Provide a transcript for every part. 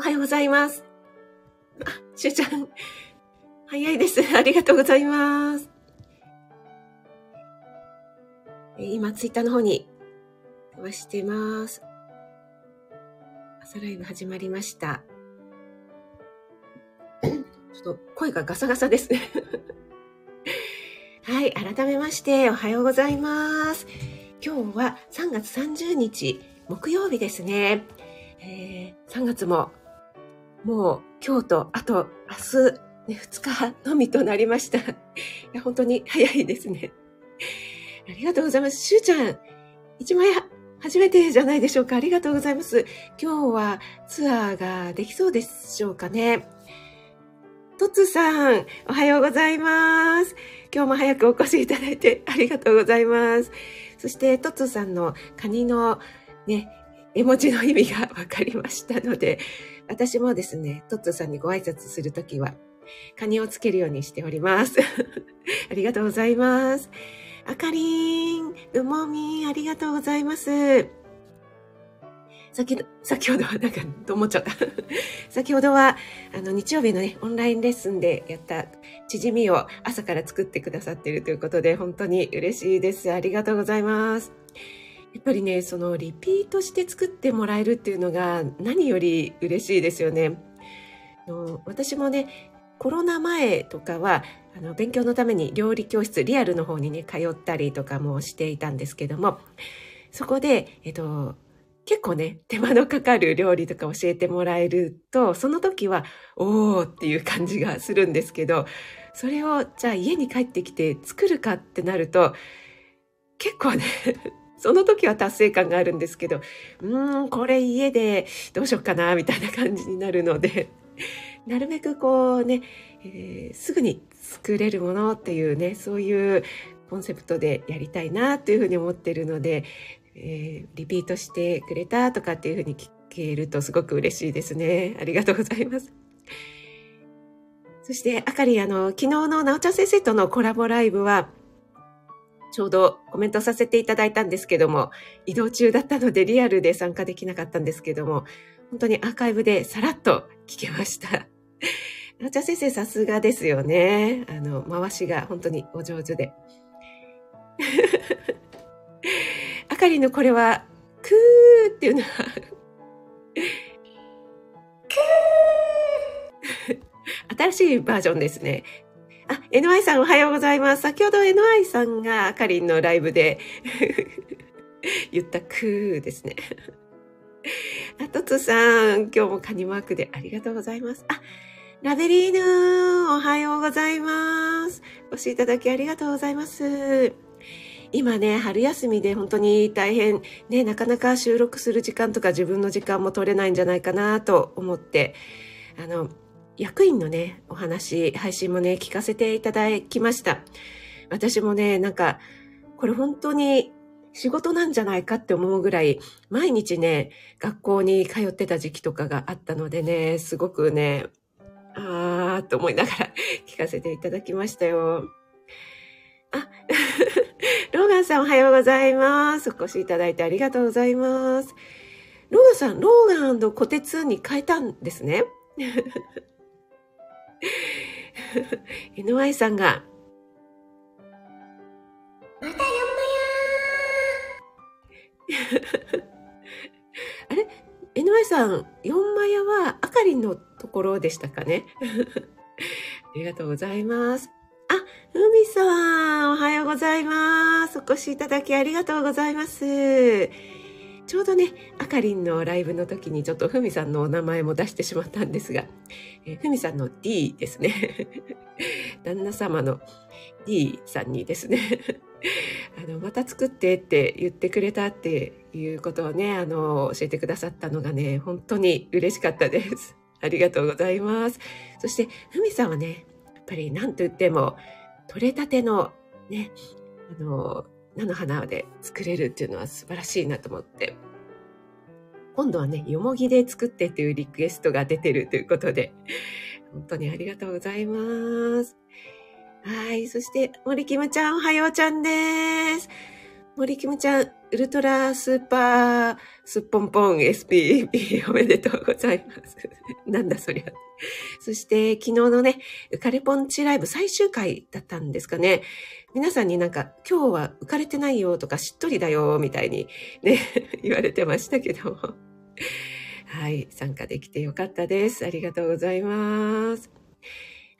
おはようございます。あ、しゅうちゃん。早いです。ありがとうございます。今、ツイッターの方に飛ばしてます。朝ライブ始まりました。ちょっと声がガサガサですね はい、改めましておはようございます。今日は3月30日木曜日ですね。えー、3月ももう今日とあと明日、ね、2日のみとなりました。いや、本当に早いですね。ありがとうございます。しゅうちゃん、一枚初めてじゃないでしょうか。ありがとうございます。今日はツアーができそうでしょうかね。トツさん、おはようございます。今日も早くお越しいただいてありがとうございます。そして、トツさんのカニのね、絵文字の意味がわかりましたので、私もですね、トッツさんにご挨拶するときは、カニをつけるようにしております。ありがとうございます。あかりん、うもみん、ありがとうございます。先先ほどは、なんか、と思っちゃった？先ほどは、あの、日曜日のね、オンラインレッスンでやったチヂミを朝から作ってくださっているということで、本当に嬉しいです。ありがとうございます。やっぱりね、そのリピートして作ってもらえるっていうのが何より嬉しいですよね。の私もね、コロナ前とかはあの勉強のために料理教室リアルの方にね通ったりとかもしていたんですけどもそこで、えっと、結構ね手間のかかる料理とか教えてもらえるとその時はおーっていう感じがするんですけどそれをじゃあ家に帰ってきて作るかってなると結構ねその時は達成感があるんですけどうーんこれ家でどうしようかなみたいな感じになるのでなるべくこうね、えー、すぐに作れるものっていうね、そういうコンセプトでやりたいなというふうに思ってるので、えー、リピートしてくれたとかっていうふうに聞けるとすごく嬉しいですね。ありがとうございます。そして、あかり、あの、昨日のなおちゃん先生とのコラボライブは、ちょうどコメントさせていただいたんですけども、移動中だったのでリアルで参加できなかったんですけども、本当にアーカイブでさらっと聞けました。なちゃ先生さすがですよね。あの、回しが本当にお上手で。あかりのこれは、クーっていうのは 新しいバージョンですね。あ、NY さんおはようございます。先ほど NY さんがあかりんのライブで 言ったクーですね。あ、トツさん、今日もカニマークでありがとうございます。あ、ラベリーヌおはようございます。お越しいただきありがとうございます。今ね、春休みで本当に大変、ね、なかなか収録する時間とか自分の時間も取れないんじゃないかなと思って、あの、役員のね、お話、配信もね、聞かせていただきました。私もね、なんか、これ本当に仕事なんじゃないかって思うぐらい、毎日ね、学校に通ってた時期とかがあったのでね、すごくね、あーと思いながら 聞かせていただきましたよ。あ、ローガンさんおはようございます。お越しいただいてありがとうございます。ローガンさん、ローガン小鉄に変えたんですね。NY さんが、またよんまやあれ ?NY さん、4マヤはあかりんのところでしたかね？ありがとうございます。あ、ふみさん、おはようございます。お越しいただきありがとうございます。ちょうどね、あかりんのライブの時にちょっとふみさんのお名前も出してしまったんですが、えふみさんの D ですね。旦那様の D さんにですね、あの、また作ってって言ってくれたっていうことをね、あの、教えてくださったのがね、本当に嬉しかったです。ありがとうございます。そして、ふみさんはね、やっぱり何と言っても、取れたてのね、あの、菜の花で作れるっていうのは素晴らしいなと思って。今度はね、よもぎで作ってというリクエストが出てるということで、本当にありがとうございます。はい。そして、森キムちゃん、おはようちゃんです。森キムちゃん、ウルトラスーパースッポンポン SPP おめでとうございます。なんだそりゃ。そして昨日のね、浮かれポンチライブ最終回だったんですかね。皆さんになんか今日は浮かれてないよとかしっとりだよみたいにね、言われてましたけども。はい、参加できてよかったです。ありがとうございます。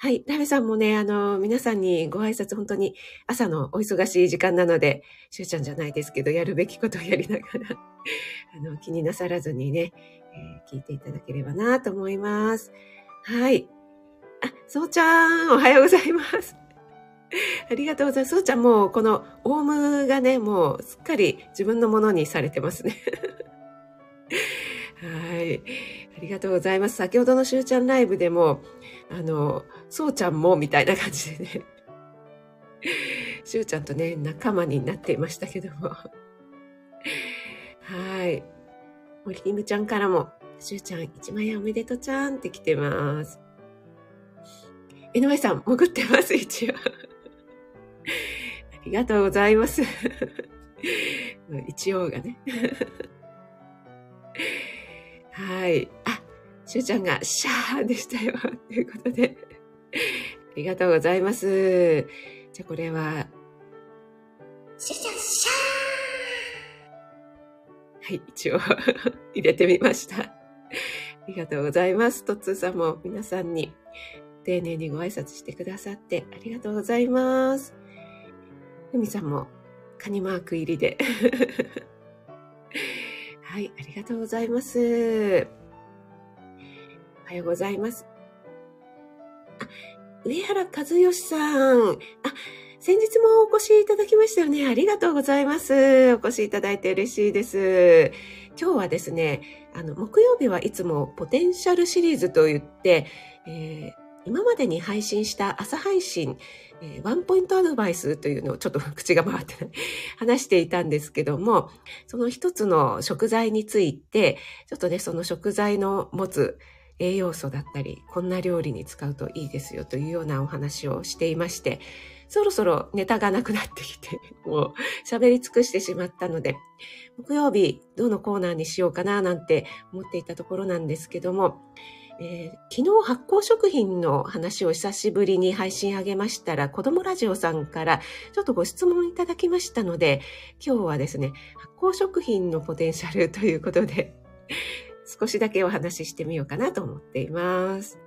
はい。ラベさんもね、あの、皆さんにご挨拶、本当に朝のお忙しい時間なので、しゅうちゃんじゃないですけど、やるべきことをやりながら、あの、気になさらずにね、えー、聞いていただければなと思います。はい。あ、そうちゃん、おはようございます。ありがとうございます。そうちゃんもう、このオウムがね、もうすっかり自分のものにされてますね。はい。ありがとうございます。先ほどのしゅうちゃんライブでも、あの、そうちゃんも、みたいな感じでね。しゅうちゃんとね、仲間になっていましたけども。はい。森リムちゃんからも、しゅうちゃん、一万円おめでとちゃんって来てます。井上さん、潜ってます、一応。ありがとうございます。一応がね。はい。あ、しゅうちゃんがシャーでしたよ。ということで。ありがとうございます。じゃあこれは、シャシャーはい、一応 入れてみました。ありがとうございます。トッツーさんも皆さんに丁寧にご挨拶してくださってありがとうございます。ふみさんもカニマーク入りで はい、ありがとうございます。おはようございます。上原和義さん。あ、先日もお越しいただきましたよね。ありがとうございます。お越しいただいて嬉しいです。今日はですね、あの、木曜日はいつもポテンシャルシリーズと言って、えー、今までに配信した朝配信、えー、ワンポイントアドバイスというのをちょっと口が回ってない 話していたんですけども、その一つの食材について、ちょっとね、その食材の持つ栄養素だったり、こんな料理に使うといいですよというようなお話をしていまして、そろそろネタがなくなってきて、もう喋り尽くしてしまったので、木曜日どのコーナーにしようかななんて思っていたところなんですけども、えー、昨日発酵食品の話を久しぶりに配信上げましたら、子供ラジオさんからちょっとご質問いただきましたので、今日はですね、発酵食品のポテンシャルということで、少しだけお話ししてみようかなと思っています。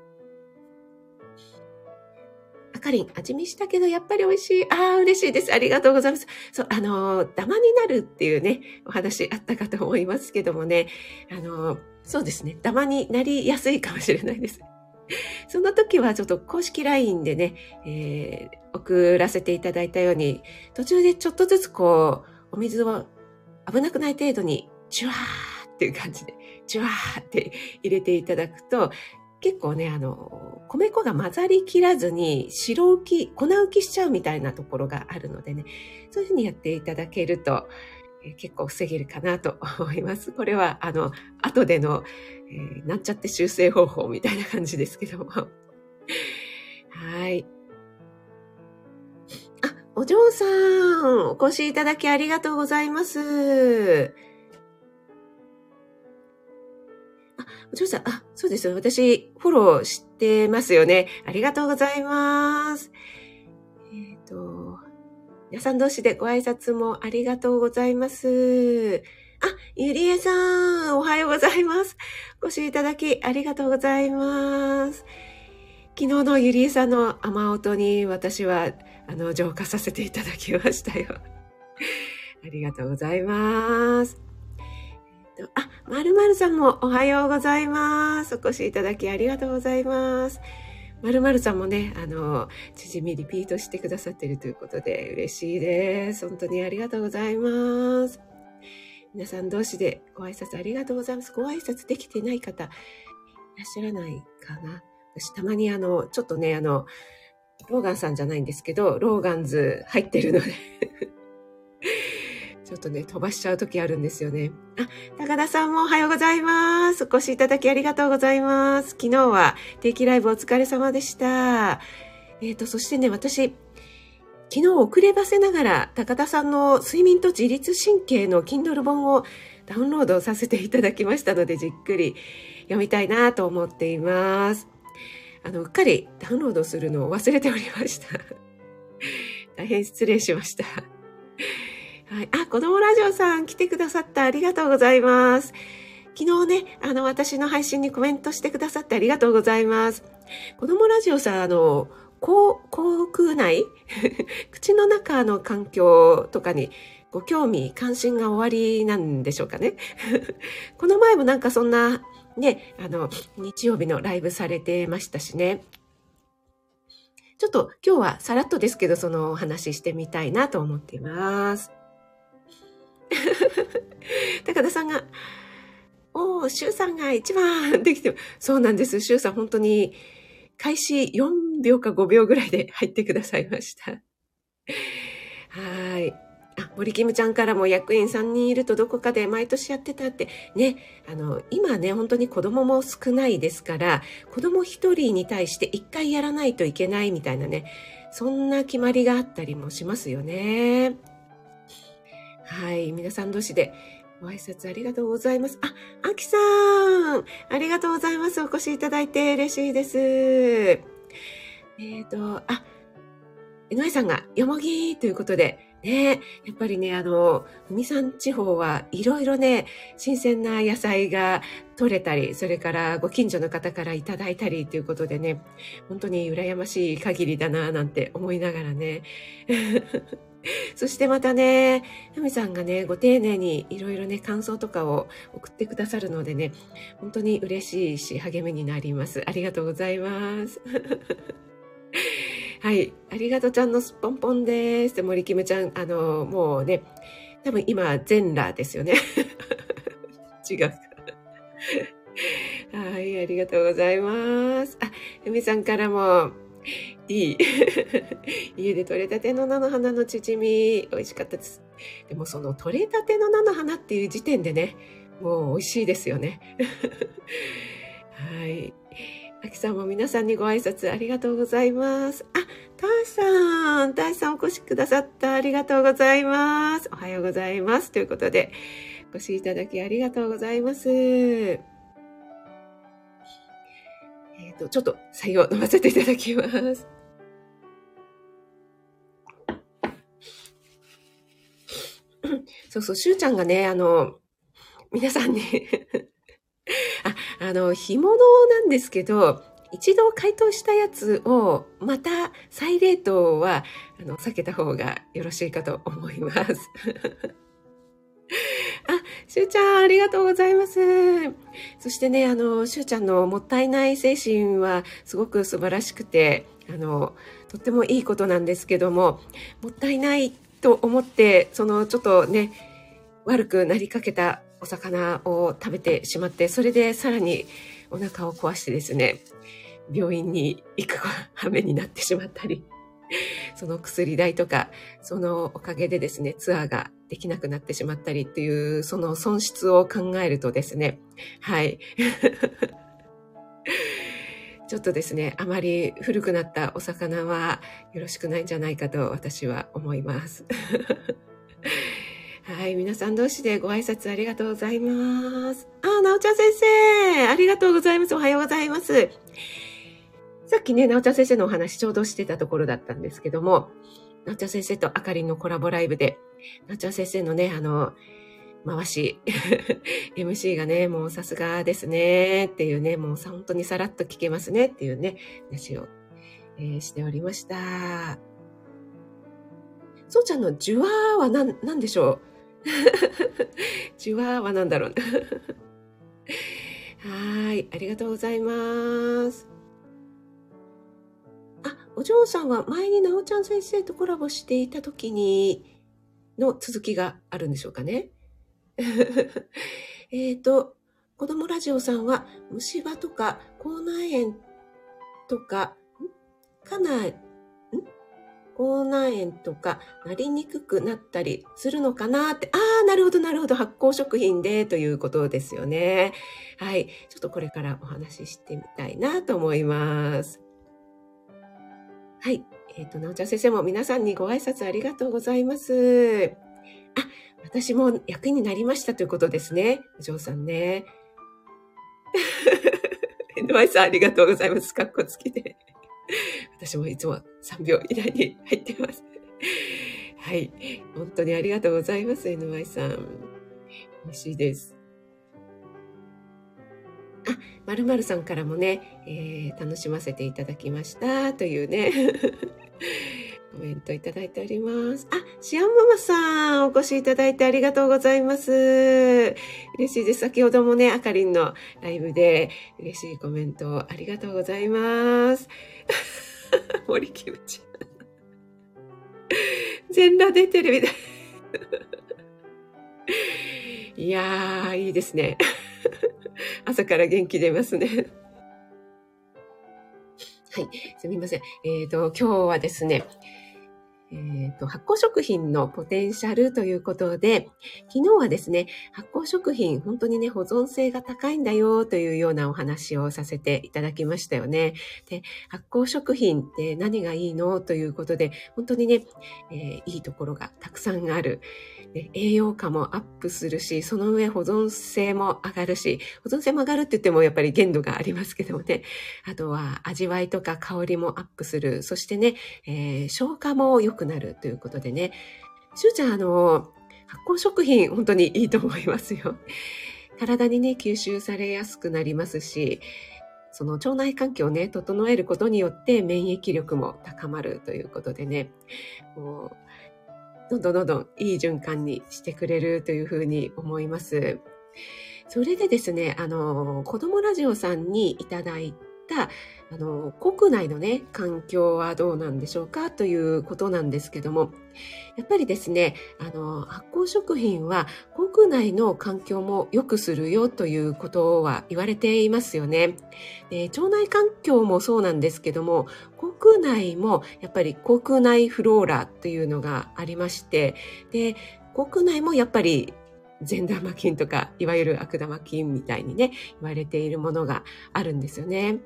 あかりん、味見したけどやっぱり美味しい。ああ、嬉しいです。ありがとうございます。そう、あの、ダマになるっていうね、お話あったかと思いますけどもね、あの、そうですね、ダマになりやすいかもしれないです。その時はちょっと公式 LINE でね、えー、送らせていただいたように、途中でちょっとずつこう、お水を危なくない程度に、チュワーっていう感じで、ジュワーって入れていただくと、結構ね、あの、米粉が混ざりきらずに白浮き、粉浮きしちゃうみたいなところがあるのでね、そういうふうにやっていただけると、結構防げるかなと思います。これは、あの、後での、えー、なんちゃって修正方法みたいな感じですけども。はい。あ、お嬢さん、お越しいただきありがとうございます。お嬢さん、あ、そうですよ。私、フォローしてますよね。ありがとうございます。えっ、ー、と、皆さん同士でご挨拶もありがとうございます。あ、ゆりえさん、おはようございます。お越しいただきありがとうございます。昨日のゆりえさんの雨音に私は、あの、浄化させていただきましたよ。ありがとうございます。あ、まるまるさんもおはようございます。お越しいただきありがとうございます。まるまるさんもね、あの、縮みリピートしてくださってるということで嬉しいです。本当にありがとうございます。皆さん同士でご挨拶ありがとうございます。ご挨拶できてない方、いらっしゃらないかな。私たまにあの、ちょっとね、あの、ローガンさんじゃないんですけど、ローガンズ入ってるのでちょっとね、飛ばしちゃう時あるんですよね。あ、高田さんもおはようございます。お越しいただきありがとうございます。昨日は定期ライブお疲れ様でした。えっ、ー、と、そしてね、私、昨日遅ればせながら高田さんの睡眠と自律神経の Kindle 本をダウンロードさせていただきましたのでじっくり読みたいなと思っています。あの、うっかりダウンロードするのを忘れておりました。大変失礼しました。はい。あ、子供ラジオさん来てくださった。ありがとうございます。昨日ね、あの、私の配信にコメントしてくださってありがとうございます。子供ラジオさん、あの、口、口腔内？口の中の環境とかにご興味、関心が終わりなんでしょうかね。この前もなんかそんな、ね、あの、日曜日のライブされてましたしね。ちょっと今日はさらっとですけど、そのお話ししてみたいなと思っています。高田さんが、おー、シュウさんが一番できてそうなんです。シュウさん本当に開始4秒か5秒ぐらいで入ってくださいました。はい。あ、森キムちゃんからも役員3人いるとどこかで毎年やってたって。ね、あの、今ね、本当に子供も少ないですから、子供1人に対して1回やらないといけないみたいなね、そんな決まりがあったりもしますよね。はい。皆さん同士でご挨拶ありがとうございます。あ、あきさんありがとうございます。お越しいただいて嬉しいです。えっ、ー、と、あ、井上さんがよもぎということで、ねやっぱりね、あの、海山地方はいろいろね、新鮮な野菜が取れたり、それからご近所の方からいただいたりということでね、本当に羨ましい限りだななんて思いながらね。そしてまたね、ふみさんがね、ご丁寧にいろいろね、感想とかを送ってくださるのでね、本当に嬉しいし、励みになります。ありがとうございます。はい。ありがとうちゃんのすっぽんぽんです。森キムちゃん、あの、もうね、多分今、全裸ですよね。違う。はい、ありがとうございます。あ、ふみさんからも、いい。家で採れたての菜の花のチヂミ、美味しかったです。でもその採れたての菜の花っていう時点でね、もう美味しいですよね。はい。あきさんも皆さんにご挨拶ありがとうございます。あ、たーさん、たーさんお越しくださったありがとうございます。おはようございます。ということで、お越しいただきありがとうございます。えっ、と、ちょっと最後飲ませていただきます。そうそう、しゅうちゃんがね、あの、皆さんに あ、あの、干物なんですけど、一度解凍したやつを、また再冷凍は、あの、避けた方がよろしいかと思います。あ、しゅうちゃん、ありがとうございます。そしてね、あの、しゅうちゃんのもったいない精神はすごく素晴らしくて、あの、とってもいいことなんですけども、もったいないっと思って、そのちょっとね、悪くなりかけたお魚を食べてしまって、それでさらにお腹を壊してですね、病院に行く羽目になってしまったり、その薬代とか、そのおかげでですね、ツアーができなくなってしまったりっていう、その損失を考えるとですね、はい。ちょっとですね、あまり古くなったお魚はよろしくないんじゃないかと私は思います。はい、皆さん同士でご挨拶ありがとうございます。あ、なおちゃん先生、ありがとうございます。おはようございます。さっきね、なおちゃん先生のお話ちょうどしてたところだったんですけども、なおちゃん先生とあかりんのコラボライブで、なおちゃん先生のね、あの、回し、MC がね、もうさすがですね、っていうね、もう本当にさらっと聞けますねっていうね、話を、えー、しておりました。そうちゃんのジュワーは何、何でしょう？ジュワーは何 だろう？はい、ありがとうございます。あ、お嬢さんは前になおちゃん先生とコラボしていた時にの続きがあるんでしょうかね？えっと、子供ラジオさんは虫歯とか口内炎とか、かなり、口内炎とかなりにくくなったりするのかなって、ああ、なるほど、なるほど、発酵食品でということですよね。はい。ちょっとこれからお話ししてみたいなと思います。はい。えっ、ー、と、なおちゃん先生も皆さんにご挨拶ありがとうございます。あ、私も役になりましたということですね。お嬢さんね。ドワイさんありがとうございます。かっこつきで。私もいつも3秒以内に入ってます。はい。本当にありがとうございます、NY さん。嬉しいです。あ、まるまるさんからもね、えー、楽しませていただきましたというね、コメントいただいております。あ、シアンママさん、お越しいただいてありがとうございます。嬉しいです。先ほどもね、あかりんのライブで嬉しいコメントありがとうございます。森キムチ。全裸出てるみたい。いやー、いいですね。朝から元気出ますね。はい。すみません。えっ、ー、と、今日はですね、えーと、発酵食品のポテンシャルということで、昨日はですね、発酵食品、本当にね、保存性が高いんだよというようなお話をさせていただきましたよね。で、発酵食品って何がいいの？ということで、本当にね、えー、いいところがたくさんある。栄養価もアップするし、その上保存性も上がるし、保存性も上がるって言ってもやっぱり限度がありますけどもね。あとは味わいとか香りもアップする。そしてね、えー、消化も良くなるということでね。しゅうちゃん、あの、発酵食品本当にいいと思いますよ。体にね、吸収されやすくなりますし、その腸内環境をね、整えることによって免疫力も高まるということでね、もうどんどんどんどんいい循環にしてくれるというふうに思います。それでですね、あの、子供ラジオさんにいただいた、あの、国内のね、環境はどうなんでしょうかということなんですけども、やっぱりですね、あの、発酵食品は国内の環境も良くするよということは言われていますよね。で腸内環境もそうなんですけども、国内もやっぱり国内フローラというのがありまして、で、国内もやっぱり善玉菌とか、いわゆる悪玉菌みたいにね、言われているものがあるんですよね。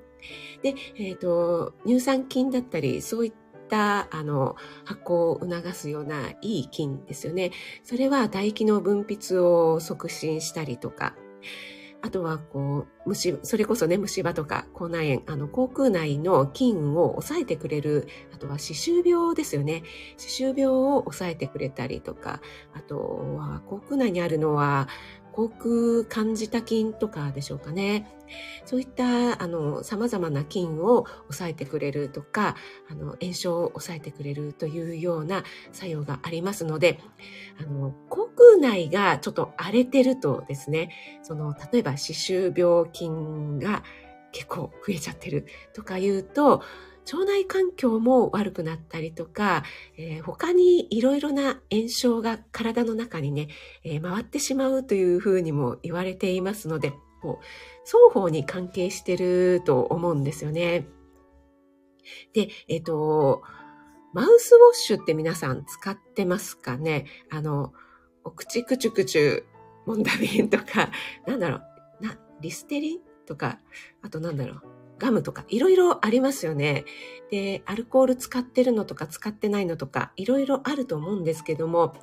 で、え、ー、と、乳酸菌だったり、そういったあの発酵を促すようないい菌ですよね。それは唾液の分泌を促進したりとか、あとは、こう、虫、それこそね、虫歯とか口内炎、あの、口腔内の菌を抑えてくれる、あとは歯周病ですよね。歯周病を抑えてくれたりとか、あとは、口腔内にあるのは、口腔感じた菌とかでしょうかね。そういった、あの、様々な菌を抑えてくれるとか、あの、炎症を抑えてくれるというような作用がありますので、あの、口腔内がちょっと荒れてるとですね、その、例えば歯周病菌が結構増えちゃってるとか言うと、腸内環境も悪くなったりとか、えー、他にいろいろな炎症が体の中にね、えー、回ってしまうというふうにも言われていますので、こう双方に関係してると思うんですよね。で、えっ、ー、と、マウスウォッシュって皆さん使ってますかね？あの、お口くちゅくちゅモンダビンとか、なんだろう、な、リステリンとか、あとなんだろう、ガムとかいろいろありますよね。で、アルコール使ってるのとか使ってないのとかいろいろあると思うんですけども、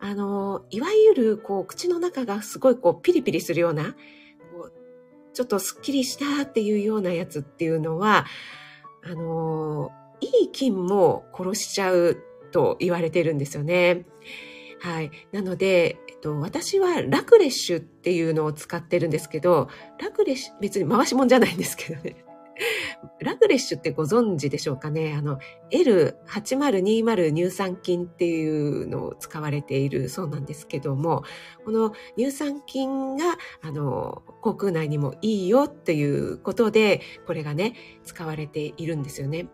あの、いわゆるこう口の中がすごいこうピリピリするような、こうちょっとスッキリしたっていうようなやつっていうのは、あの、いい菌も殺しちゃうと言われてるんですよね。はい。なので、と、私はラクレッシュっていうのを使ってるんですけど、ラクレッシュ、別に回しもんじゃないんですけどね。ラクレッシュってご存知でしょうかね？あの、L8020 乳酸菌っていうのを使われているそうなんですけども、この乳酸菌が、あの、口腔内にもいいよっていうことで、これがね、使われているんですよね。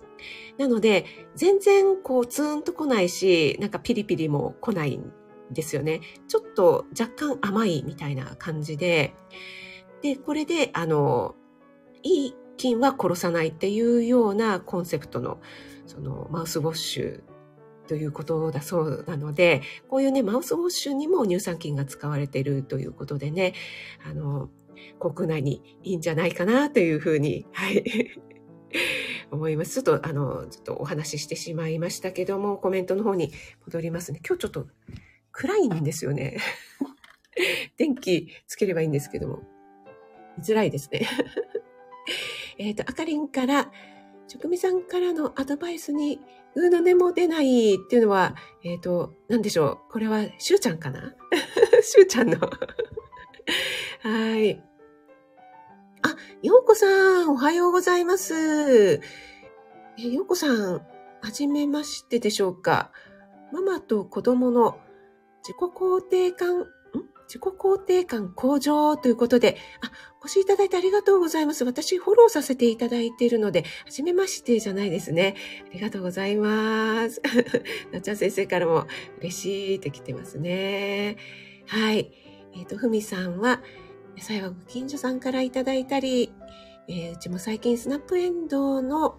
なので、全然こうツーンと来ないし、なんかピリピリも来ないんですよね。ちょっと若干甘いみたいな感じで、で、これで、あの、いい菌は殺さないっていうようなコンセプトの、そのマウスウォッシュということだそうなので、こういうね、マウスウォッシュにも乳酸菌が使われているということでね、あの、国内にいいんじゃないかなというふうに、はい、思います。ちょっと、あの、ちょっとお話ししてしまいましたけども、コメントの方に戻りますね。今日ちょっと暗いんですよね。電気つければいいんですけども。見づらいですね。えっと、あかりんから、職味さんからのアドバイスに、うーの音も出ないっていうのは、えっ、ー、と、なんでしょう？これは、しゅうちゃんかな？しゅうちゃんのはい。あ、ようこさん、おはようございます。えようこさん、はじめましてでしょうか？ママと子供の自己肯定感自己肯定感向上ということで、あ、お越しいただいてありがとうございます。私、フォローさせていただいているので、はじめましてじゃないですね。ありがとうございます。なっちゃん先生からも嬉しいって来てますね。はい。えっ、ー、と、ふみさんは、野菜はご近所さんからいただいたり、えー、うちも最近スナップエンドウの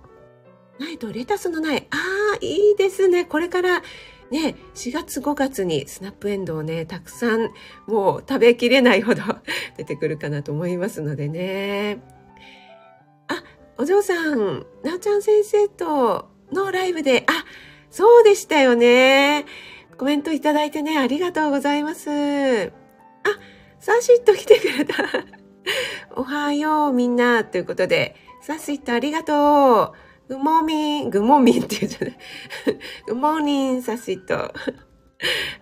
苗とレタスの苗。ああ、いいですね。これからね、4月5月にスナップエンドウね、たくさんもう食べきれないほど 出てくるかなと思いますのでね。あ、お嬢さん、なおちゃん先生とのライブで、あ、そうでしたよね。コメントいただいてね、ありがとうございます。あ、サシッと来てくれた。おはようみんなということで、サシッとありがとう。グモーミン、グモーミンって言うじゃない。グモーニン、サシット。あ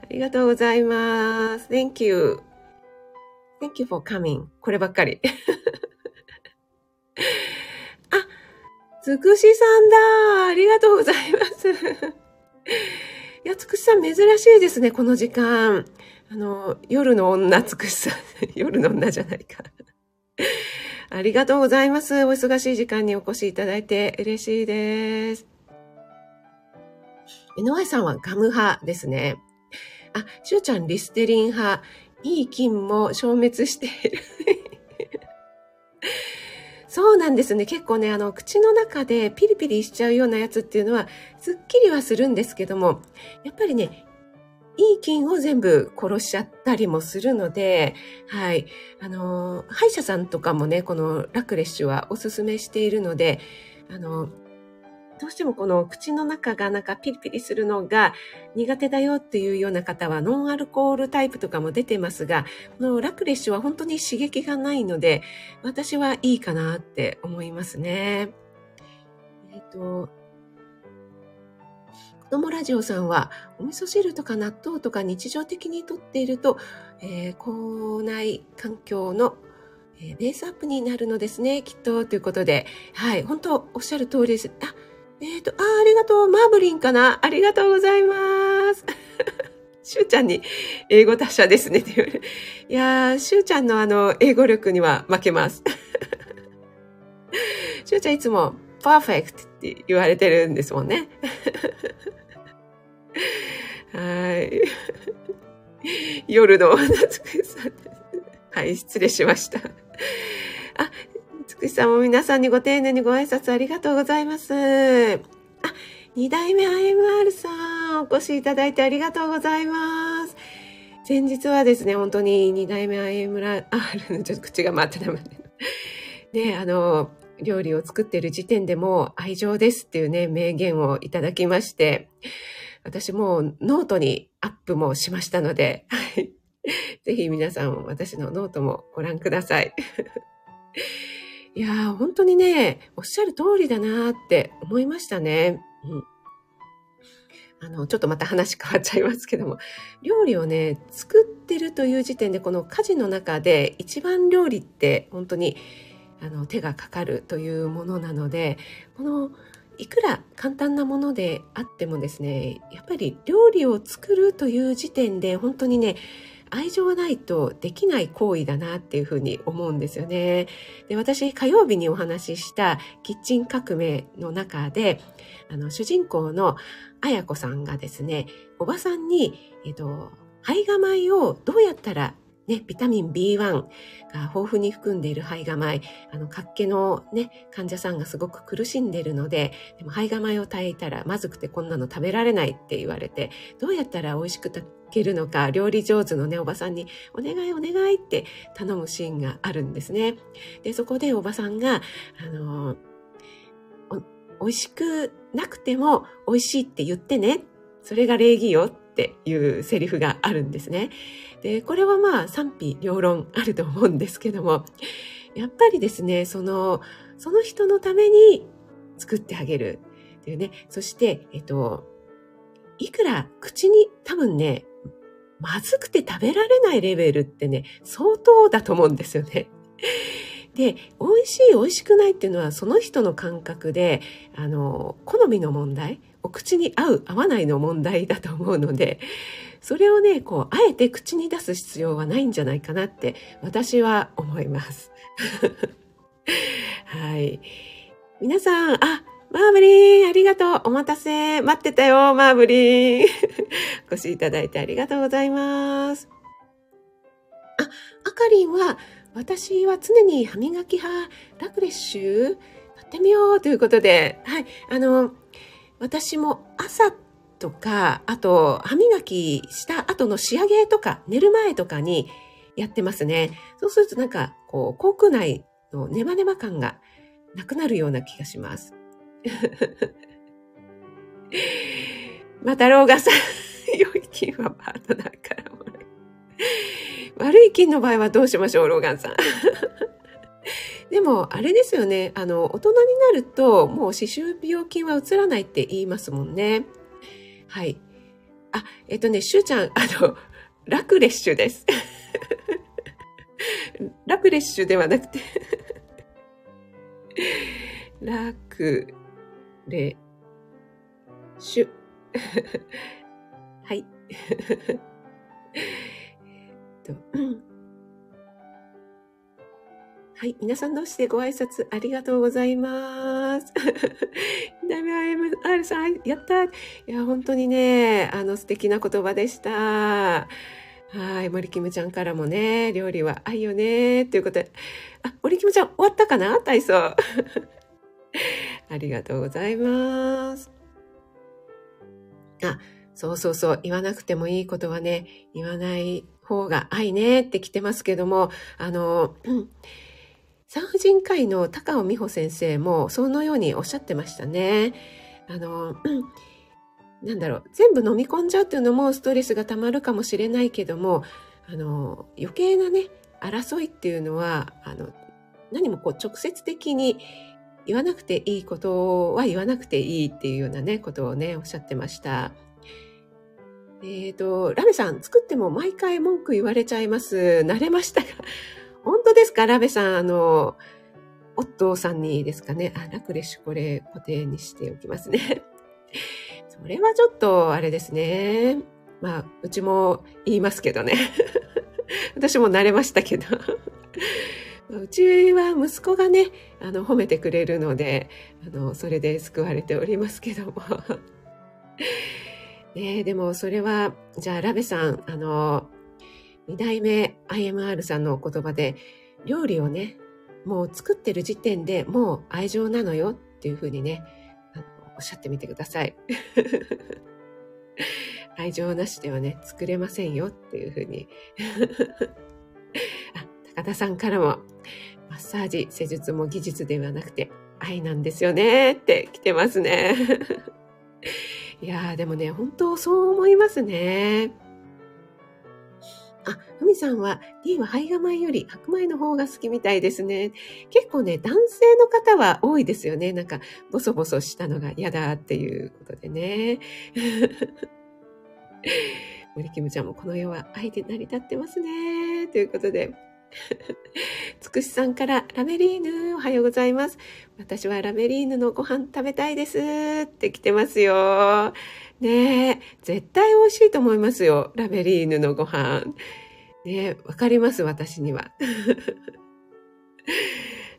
りがとうございます。Thank you. Thank you for coming. こればっかり。あ、つくしさんだ。ありがとうございます。いや、つくしさん珍しいですね、この時間。あの、夜の女つくしさん。夜の女じゃないか。ありがとうございます。お忙しい時間にお越しいただいて嬉しいです。NY さんはガム派ですね。あ、しゅうちゃんリステリン派。いい菌も消滅している。そうなんですね。結構ね、あの、口の中でピリピリしちゃうようなやつっていうのは、すっきりはするんですけども、やっぱりね、いい菌を全部殺しちゃったりもするので、はい。あの、歯医者さんとかもね、このラクレッシュはおすすめしているので、あの、どうしてもこの口の中がなんかピリピリするのが苦手だよっていうような方はノンアルコールタイプとかも出てますが、このラクレッシュは本当に刺激がないので、私はいいかなって思いますね。えっ、と、子供ラジオさんは、お味噌汁とか納豆とか日常的にとっていると、えー、口内環境の、え、ベースアップになるのですね、きっと、ということで、はい、本当おっしゃる通りです。あ、えっ、ー、と、あ、ありがとう、マーブリンかなありがとうございます。しゅうちゃんに英語達者ですねって言われる。いやー、しゅうちゃんのあの、英語力には負けます。しゅうちゃんいつも、パーフェクトって言われてるんですもんね。はい。夜のつくしさん。はい、失礼しました。あ、つくしさんも皆さんにご丁寧にご挨拶ありがとうございます。あ、二代目 IMR さん、お越しいただいてありがとうございます。先日はですね、本当に二代目 IMR のちょっと口が回ってたまで。ね、あの、料理を作っている時点でも愛情ですっていうね、名言をいただきまして、私もノートにアップもしましたので、はい。ぜひ皆さん私のノートもご覧ください。いやー、本当にね、おっしゃる通りだなって思いましたね。うん。あの、ちょっとまた話変わっちゃいますけども、料理をね、作ってるという時点で、この家事の中で一番料理って本当にあの手がかかるというものなので、このいくら簡単なものであってもですね、やっぱり料理を作るという時点で本当にね、愛情がないとできない行為だなっていうふうに思うんですよね。で私、火曜日にお話ししたキッチン革命の中で、あの、主人公の綾子さんがですね、おばさんに、えっと、胚芽米をどうやったらね、ビタミン B1 が豊富に含んでいる胚芽米、あの、活気のね、患者さんがすごく苦しんでいるので、でも胚芽米を炊いたらまずくてこんなの食べられないって言われて、どうやったら美味しく炊けるのか、料理上手のね、おばさんに、お願いお願いって頼むシーンがあるんですね。で、そこでおばさんが、あの、美味しくなくても美味しいって言ってね。それが礼儀よっていうセリフがあるんですね。で、これはまあ賛否両論あると思うんですけども、やっぱりですね、その、その人のために作ってあげるっていうね。そして、えっと、いくら口に多分ね、まずくて食べられないレベルってね、相当だと思うんですよね。で、美味しい、美味しくないっていうのはその人の感覚で、あの、好みの問題、お口に合う、合わないの問題だと思うので、それをね、こう、あえて口に出す必要はないんじゃないかなって私は思います。はい。皆さん、あ、マーブリン、ありがとう。お待たせ。待ってたよ、マーブリン。お越しいただいてありがとうございます。あ、あかりんは、私は常に歯磨き派、ラクレッシュ、やってみようということで、はい、あの、私も朝とか、あと、歯磨きした後の仕上げとか、寝る前とかにやってますね。そうするとなんか、こう、口腔内のネバネバ感がなくなるような気がします。また、ローガさん、良い金はパートナーからもら悪い金の場合はどうしましょう、ローガンさん。でも、あれですよね。あの、大人になると、もう歯周病菌は移らないって言いますもんね。はい。あ、えっとね、しゅうちゃん、あの、ラクレッシュです。ラクレッシュではなくてラクレシュ。はい。と、はい。皆さん同士でご挨拶ありがとうございます。WIMR さん、やったいや、本当にね、あの素敵な言葉でした。はい。森キムちゃんからもね、料理は愛よね、ということで。あ、森キムちゃん、終わったかな？体操。ありがとうございます。あ、そうそうそう、言わなくてもいいことはね、言わない方が愛ねって来てますけども、あの、産婦人科医の高尾美穂先生もそのようにおっしゃってましたね。あの、なんだろう、全部飲み込んじゃうっていうのもストレスが溜まるかもしれないけども、あの、余計なね、争いっていうのは、あの、何もこう直接的に言わなくていいことは言わなくていいっていうようなね、ことをね、おっしゃってました。えっ、ー、と、ラベさん、作っても毎回文句言われちゃいます。慣れましたが。本当ですか？ラベさん、あの、オットーさんにですかね？あ、ラクレッシュこれ固定にしておきますね。それはちょっと、あれですね。まあ、うちも言いますけどね。私も慣れましたけど。うちは息子がね、あの、褒めてくれるので、あの、それで救われておりますけども。ねでもそれは、じゃあラベさん、あの、二代目 IMR さんのお言葉で、料理をね、もう作ってる時点でもう愛情なのよっていうふうにね、あのおっしゃってみてください。愛情なしではね、作れませんよっていうふうに。あ、高田さんからも、マッサージ、施術も技術ではなくて愛なんですよねって来てますね。いやーでもね、本当そう思いますね。あ、ふみさんは D は胚芽米より白米の方が好きみたいですね。結構ね、男性の方は多いですよね。なんか、ボソボソしたのが嫌だっていうことでね。森キムちゃんもこの世は愛で成り立ってますね。ということで。つくしさんからラメリーヌおはようございます。私はラメリーヌのご飯食べたいですって来てますよ。ねえ、絶対美味しいと思いますよ。ラメリーヌのご飯。ねえ、わかります、私には。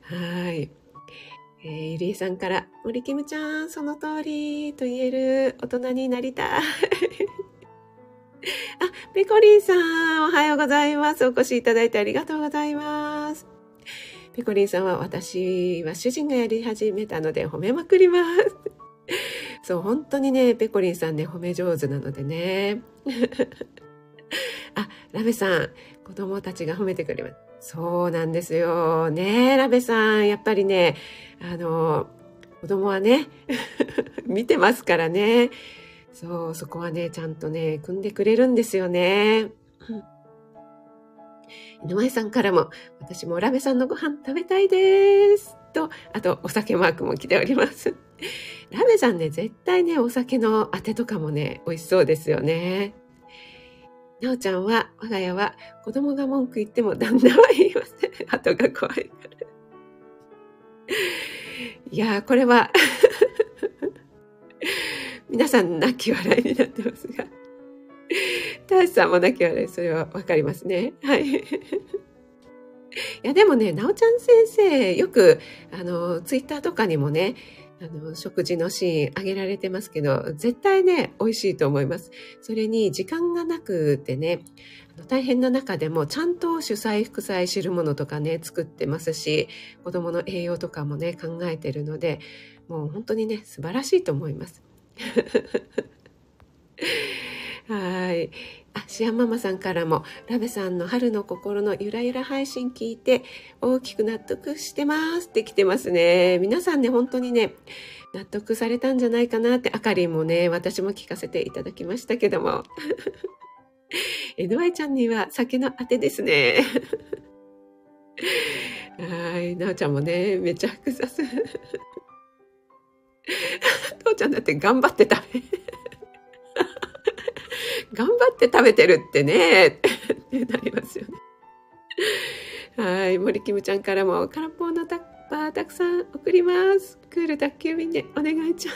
はい。えー、ゆりえさんから、森キムちゃん、その通りと言える大人になりたい。あ、ペコリンさん、おはようございます。お越しいただいてありがとうございます。ペコリンさんは、私は主人がやり始めたので褒めまくります。そう、本当にね、ペコリンさんね、褒め上手なのでね。あ、ラベさん、子供たちが褒めてくれます。そうなんですよ。ねラベさん、やっぱりね、あの、子供はね、見てますからね。そう、そこはね、ちゃんとね、組んでくれるんですよね。井上さんからも、私もラベさんのご飯食べたいです。と、あと、お酒マークも来ております。ラベさんね、絶対ね、お酒のあてとかもね、美味しそうですよね。なおちゃんは、我が家は子供が文句言っても旦那は言いません。後が怖いから。いやー、これは 皆さん泣き笑いになってますが。大志さんも泣き笑い、それはわかりますね。はい。いや、でもね、なおちゃん先生、よく、あの、ツイッターとかにもね、あの、食事のシーンあげられてますけど、絶対ね、美味しいと思います。それに、時間がなくてね、大変な中でも、ちゃんと主菜、副菜、汁物とかね、作ってますし、子供の栄養とかもね、考えてるので、もう本当にね、素晴らしいと思います。はい。あ、シアママさんからも、ラベさんの春の心のゆらゆら配信聞いて、大きく納得してますって来てますね。皆さんね、本当にね、納得されたんじゃないかなって、あかりもね、私も聞かせていただきましたけども。NY ちゃんには酒のあてですね。はい。なおちゃんもね、めちゃくちゃす。父ちゃんだって頑張って食べ。頑張って食べてるってね、ってなりますよね。はい。森キムちゃんからも、空っぽのタッパーたくさん送ります。クール宅急便でお願いちゃ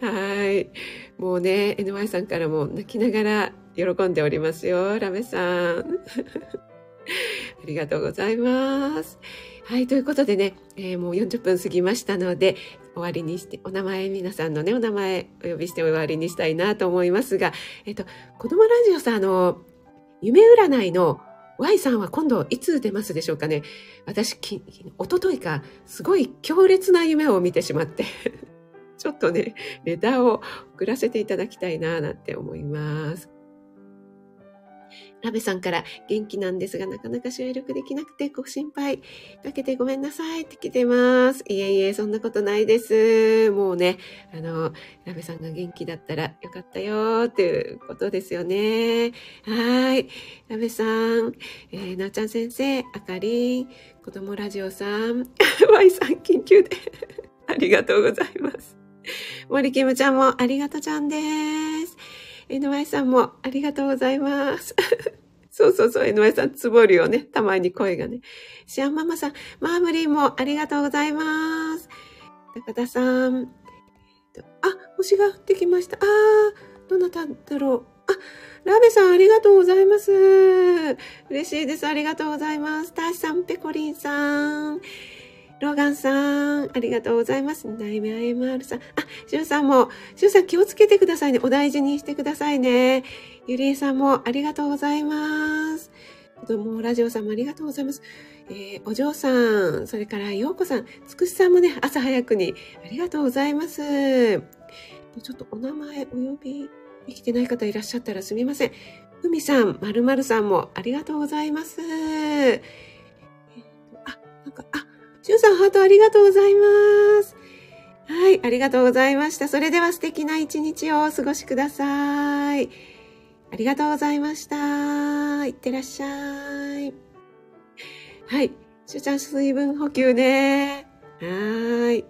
う。はい。もうね、NY さんからも泣きながら喜んでおりますよ。ラメさん。ありがとうございます。はい、ということでね、えー、もう40分過ぎましたので、終わりにして、お名前、皆さんのね、お名前お呼びして終わりにしたいなと思いますが、えっ、と、子供ラジオさん、あの、夢占いの Y さんは今度いつ出ますでしょうかね。私、きおとといか、すごい強烈な夢を見てしまって ちょっとね、レターを送らせていただきたいな、なんて思います。ラベさんから元気なんですが、なかなか収録できなくてご心配かけてごめんなさいって来てます。いえいえ、そんなことないです。もうね、あの、ラベさんが元気だったらよかったよっていうことですよね。はい。ラベさん、えー、なおちゃん先生、あかりん、子供ラジオさん、Y さん緊急でありがとうございます。森キムちゃんもありがとちゃんです。NY さんもありがとうございます。そうそうそう、NY さん、つぼるよね。たまに声がね。シアンママさん、マームリンもありがとうございます。高田さん。あ、星が降ってきました。あー、どなただろう。あ、ラベさん、ありがとうございます。嬉しいです。ありがとうございます。タシさん、ペコリンさん。ローガンさん、ありがとうございます。題名 IMR さん。あ、シュンさんも、シュンさん気をつけてくださいね。お大事にしてくださいね。ゆりえさんもありがとうございます。子供ラジオさんもありがとうございます。えー、お嬢さん、それからようこさん、つくしさんもね、朝早くにありがとうございます。ちょっとお名前お呼びできてない方いらっしゃったらすみません。ふみさん、まるまるさんもありがとうございます。えー、あ、なんか、あ、しゅんさん、ハートありがとうございます。はい、ありがとうございました。それでは素敵な一日をお過ごしください。ありがとうございました。いってらっしゃい。はい、しゅうちゃん水分補給ね。はーい。